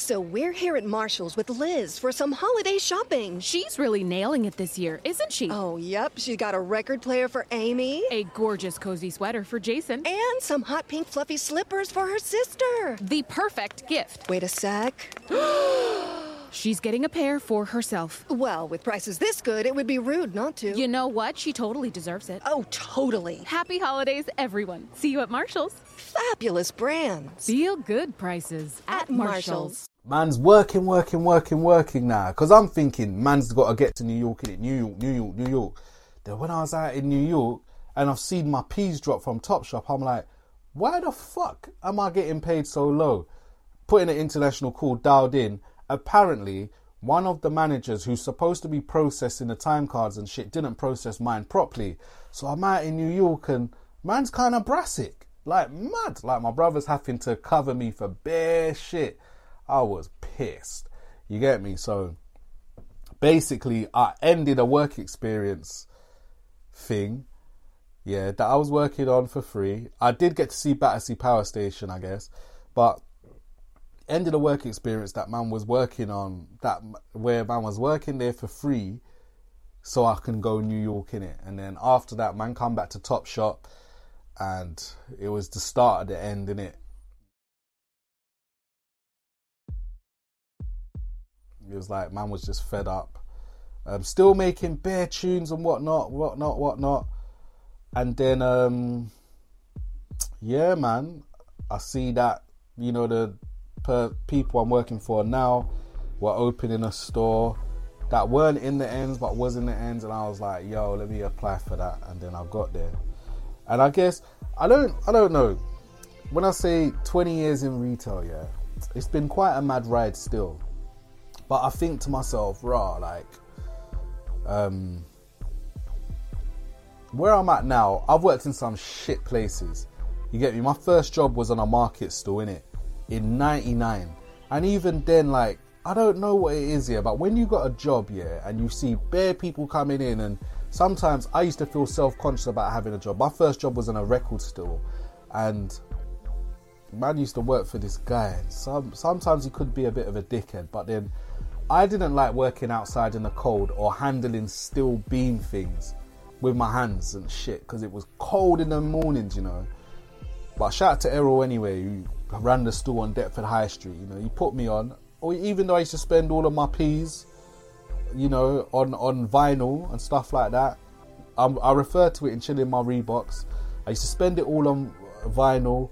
So we're here at Marshalls with Liz for some holiday shopping. She's really nailing it this year, isn't she? Oh, yep. She's got a record player for Amy, A gorgeous cozy sweater for Jason. and some hot pink fluffy slippers for her sister. The perfect gift. Wait a sec. She's getting a pair for herself. Well, with prices this good, it would be rude not to. You know what? She totally deserves it. oh, totally. Happy holidays, everyone. See you at Marshalls. Fabulous brands. Feel good prices at, At Marshalls. Marshalls. Man's working, working, working, working now. Because I'm thinking, man's got to get to New York, innit? New York, New York, New York. Then when I was out in New York and I've seen my peas drop from Topshop, I'm like, why the fuck am I getting paid so low? Putting an international call dialed in. Apparently, one of the managers who's supposed to be processing the time cards and shit didn't process mine properly. So I'm out in New York and man's kind of brassic. Like, mad. Like, my brother's having to cover me for bare shit. I was pissed. You get me? So basically, I ended a work experience thing. Yeah, that I was working on for free. I did get to see Battersea Power Station, I guess, but ended a work experience that man was working on. That where man was working there for free, so I can go New York in it. And then after that, man come back to Topshop, and it was the start of the end in it. It was like man was just fed up. Um, still making bare tunes and whatnot, whatnot, whatnot. And then, um, yeah, man, I see that you know the per people I'm working for now were opening a store that weren't in the ends but was in the ends, and I was like, yo, let me apply for that. And then I got there, and I guess I don't, I don't know. When I say 20 years in retail, yeah, it's been quite a mad ride still. But I think to myself, rah, like, um, where I'm at now, I've worked in some shit places. You get me? My first job was on a market stall, innit? In 99. And even then, like, I don't know what it is here, but when you got a job, yeah, and you see bare people coming in, and sometimes I used to feel self conscious about having a job. My first job was in a record store, and man used to work for this guy. Some sometimes he could be a bit of a dickhead, but then I didn't like working outside in the cold or handling steel beam things with my hands and shit because it was cold in the mornings, you know. But shout out to Errol anyway, who ran the store on Deptford High Street. You know, he put me on. Or even though I used to spend all of my peas, you know, on on vinyl and stuff like that. I'm, I refer to it in chilling my Reeboks. I used to spend it all on vinyl.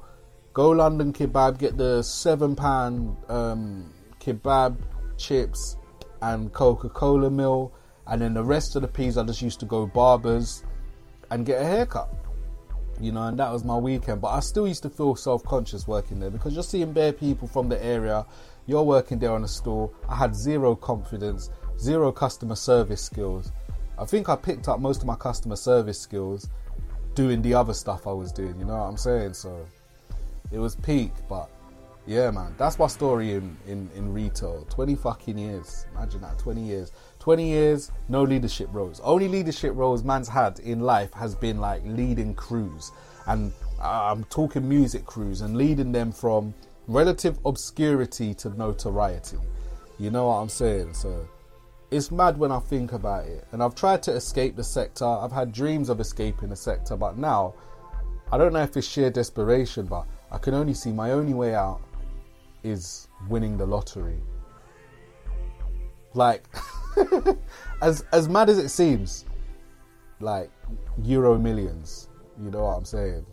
Go London kebab, get the seven pound um, kebab chips and Coca Cola meal, and then the rest of the peas I just used to go barbers and get a haircut. You know, and that was my weekend. But I still used to feel self conscious working there because you're seeing bare people from the area. You're working there on a store. I had zero confidence, zero customer service skills. I think I picked up most of my customer service skills doing the other stuff I was doing. You know what I'm saying? So it was peak, but yeah, man, that's my story in, in, in retail. 20 fucking years. Imagine that, 20 years. 20 years, no leadership roles. Only leadership roles man's had in life has been like leading crews. And uh, I'm talking music crews and leading them from relative obscurity to notoriety. You know what I'm saying? So it's mad when I think about it. And I've tried to escape the sector. I've had dreams of escaping the sector, but now I don't know if it's sheer desperation, but I can only see my only way out is winning the lottery. Like, as as mad as it seems, like Euro millions. You know what I'm saying?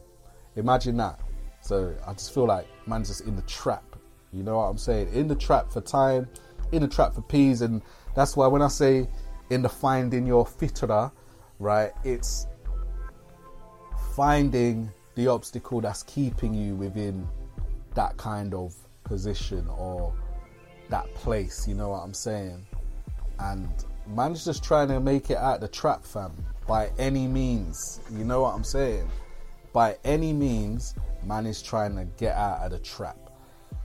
Imagine that. So I just feel like man's just in the trap. You know what I'm saying? In the trap for time, in the trap for peas, and that's why when I say in the finding your fitra, right? It's finding the obstacle that's keeping you within that kind of position or that place, you know what I'm saying? And man's just trying to make it out the trap, fam, by any means. You know what I'm saying? By any means, man is trying to get out of the trap.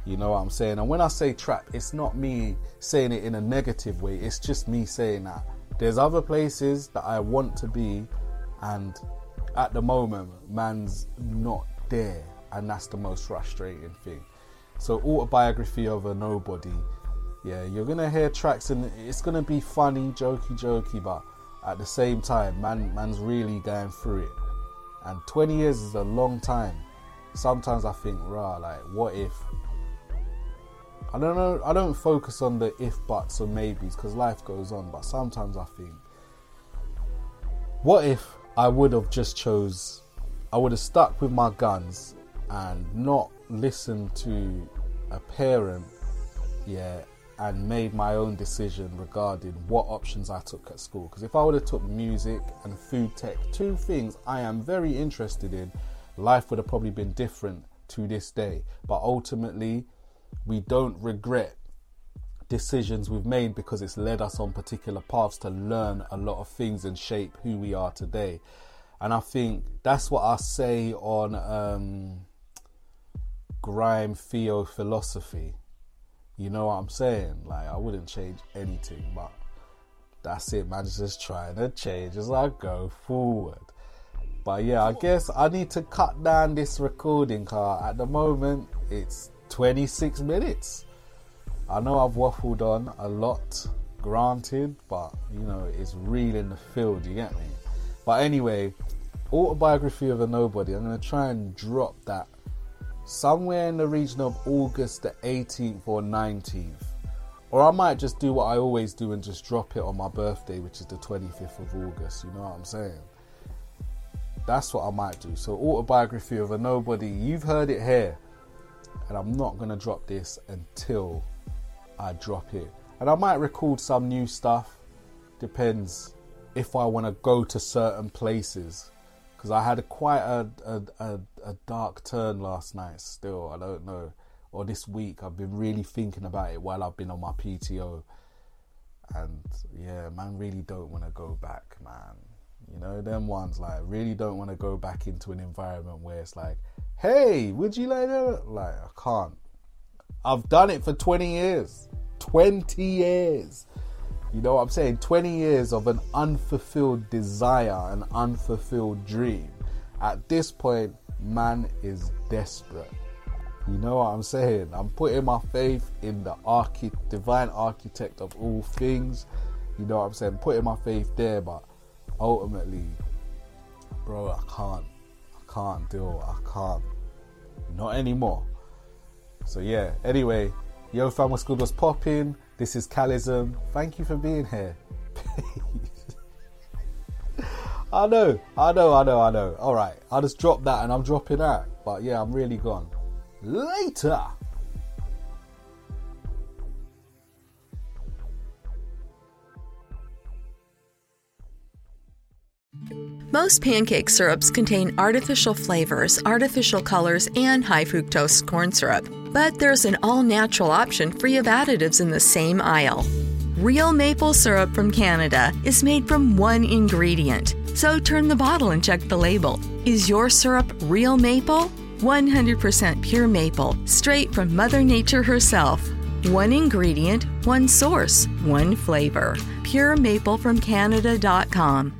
You know what I'm saying? And when I say trap, it's not me saying it in a negative way, it's just me saying that there's other places that I want to be, and at the moment, man's not there, and that's the most frustrating thing. So, autobiography of a nobody. Yeah, you're gonna hear tracks and it's gonna be funny, jokey, jokey, but at the same time, man, man's really going through it. And 20 years is a long time. Sometimes I think, rah, like, what if? I don't know. I don't focus on the if, buts, or maybes because life goes on. But sometimes I think, what if I would have just chose? I would have stuck with my guns and not listened to a parent, yeah, and made my own decision regarding what options I took at school. Because if I would have took music and food tech, two things I am very interested in, life would have probably been different to this day. But ultimately, we don't regret decisions we've made because it's led us on particular paths to learn a lot of things and shape who we are today. And I think that's what I say on um, grime theo philosophy. You know what I'm saying? Like I wouldn't change anything, but that's it, man. Just trying to change as I go forward. But yeah, I guess I need to cut down this recording car. At the moment, it's 26 minutes. I know I've waffled on a lot, granted, but you know, it's real in the field, you get me? But anyway, autobiography of a nobody, I'm gonna try and drop that somewhere in the region of August the 18th or 19th. Or I might just do what I always do and just drop it on my birthday, which is the 25th of August. You know what I'm saying? That's what I might do. So, autobiography of a nobody. You've heard it here. And I'm not going to drop this until I drop it. And I might record some new stuff. Depends if I want to go to certain places because I had quite a, a, a, a, dark turn last night still. I don't know. Or this week, I've been really thinking about it while I've been on my PTO. And yeah, man, really don't want to go back, man. You know, them ones like really don't want to go back into an environment where it's like, hey, would you like that? Like, I can't. I've done it for 20 years. 20 years. You know what I'm saying? 20 years of an unfulfilled desire, an unfulfilled dream. At this point, man is desperate. You know what I'm saying? I'm putting my faith in the archi- divine architect of all things. You know what I'm saying? Putting my faith there, but ultimately, bro, I can't. I can't it. I can't. Not anymore. So yeah, anyway, yo fam, what's good? What's popping? This is Calism. Thank you for being here. I know, I know, I know, I know. All right, I just dropped that and I'm dropping out. But yeah, I'm really gone. Later. Most pancake syrups contain artificial flavors, artificial colors, and high fructose corn syrup. But there's an all natural option free of additives in the same aisle. Real maple syrup from Canada is made from one ingredient. So turn the bottle and check the label. Is your syrup real maple? 100% pure maple, straight from Mother Nature herself. One ingredient, one source, one flavor. PureMapleFromCanada.com.